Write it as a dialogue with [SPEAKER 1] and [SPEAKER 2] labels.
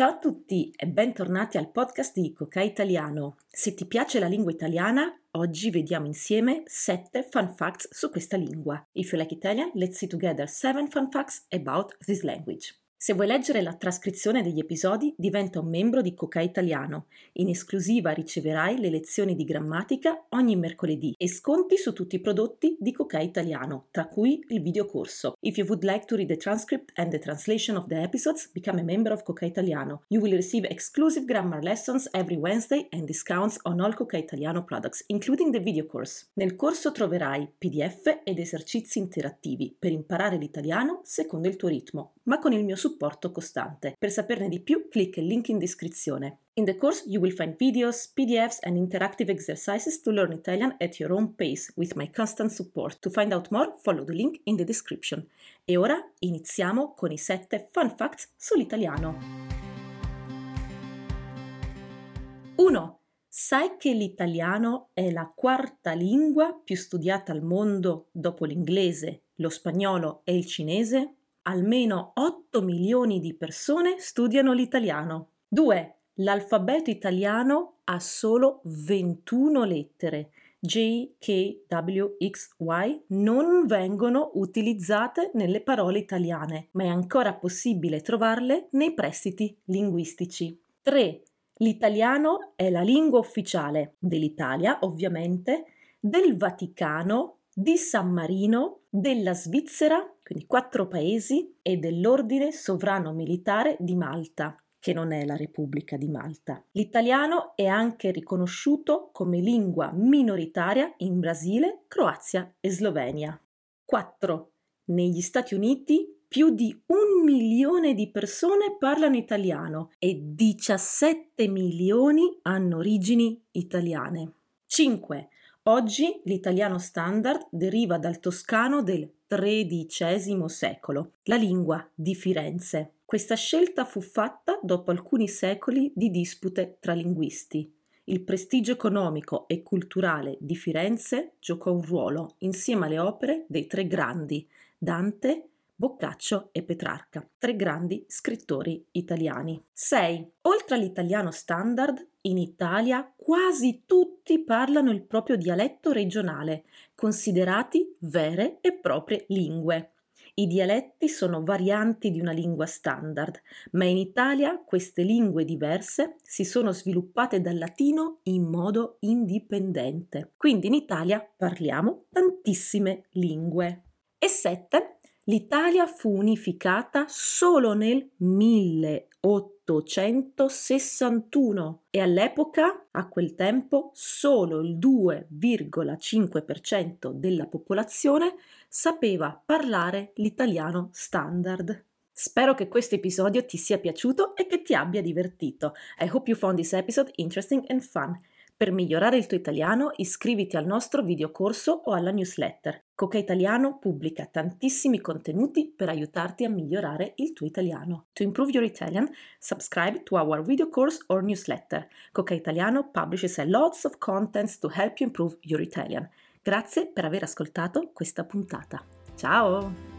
[SPEAKER 1] Ciao a tutti e bentornati al podcast di Coca Italiano. Se ti piace la lingua italiana, oggi vediamo insieme 7 fun facts su questa lingua. If you like Italian, let's see together 7 fun facts about this language. Se vuoi leggere la trascrizione degli episodi, diventa un membro di Coca Italiano. In esclusiva riceverai le lezioni di grammatica ogni mercoledì e sconti su tutti i prodotti di Coca Italiano, tra cui il videocorso. If you would like to read the transcript and the translation of the episodes, become a member of Coca Italiano. You will receive exclusive grammar lessons every Wednesday and discounts on all Coca Italiano products, including the video course. Nel corso troverai PDF ed esercizi interattivi per imparare l'italiano secondo il tuo ritmo, ma con il mio supporto supporto costante. Per saperne di più, clicca il link in descrizione. In the course, you will find videos, PDFs, and interactive exercises to learn Italian at your own pace with my constant support. To find out more, follow the link in the description. E ora iniziamo con i 7 fun facts sull'italiano. 1. Sai che l'italiano è la quarta lingua più studiata al mondo dopo l'inglese, lo spagnolo e il cinese? Almeno 8 milioni di persone studiano l'italiano. 2. L'alfabeto italiano ha solo 21 lettere. J, K, W, X, Y non vengono utilizzate nelle parole italiane, ma è ancora possibile trovarle nei prestiti linguistici. 3. L'italiano è la lingua ufficiale dell'Italia, ovviamente, del Vaticano, di San Marino, della Svizzera, quindi quattro paesi, e dell'Ordine Sovrano Militare di Malta, che non è la Repubblica di Malta. L'italiano è anche riconosciuto come lingua minoritaria in Brasile, Croazia e Slovenia. 4. Negli Stati Uniti più di un milione di persone parlano italiano e 17 milioni hanno origini italiane. 5. Oggi l'italiano standard deriva dal toscano del XIII secolo, la lingua di Firenze. Questa scelta fu fatta dopo alcuni secoli di dispute tra linguisti. Il prestigio economico e culturale di Firenze giocò un ruolo insieme alle opere dei tre grandi, Dante, Boccaccio e Petrarca, tre grandi scrittori italiani. 6. Oltre all'italiano standard, in Italia quasi tutti parlano il proprio dialetto regionale, considerati vere e proprie lingue. I dialetti sono varianti di una lingua standard, ma in Italia queste lingue diverse si sono sviluppate dal latino in modo indipendente. Quindi in Italia parliamo tantissime lingue. E 7 l'Italia fu unificata solo nel 1861 e all'epoca, a quel tempo, solo il 2,5% della popolazione sapeva parlare l'italiano standard. Spero che questo episodio ti sia piaciuto e che ti abbia divertito. I hope you found this episode interesting and fun. Per migliorare il tuo italiano iscriviti al nostro videocorso o alla newsletter. Coca Italiano pubblica tantissimi contenuti per aiutarti a migliorare il tuo italiano. To improve your Italian, subscribe to our video course or newsletter. Coca Italiano publishes a lots of contents to help you improve your Italian. Grazie per aver ascoltato questa puntata. Ciao!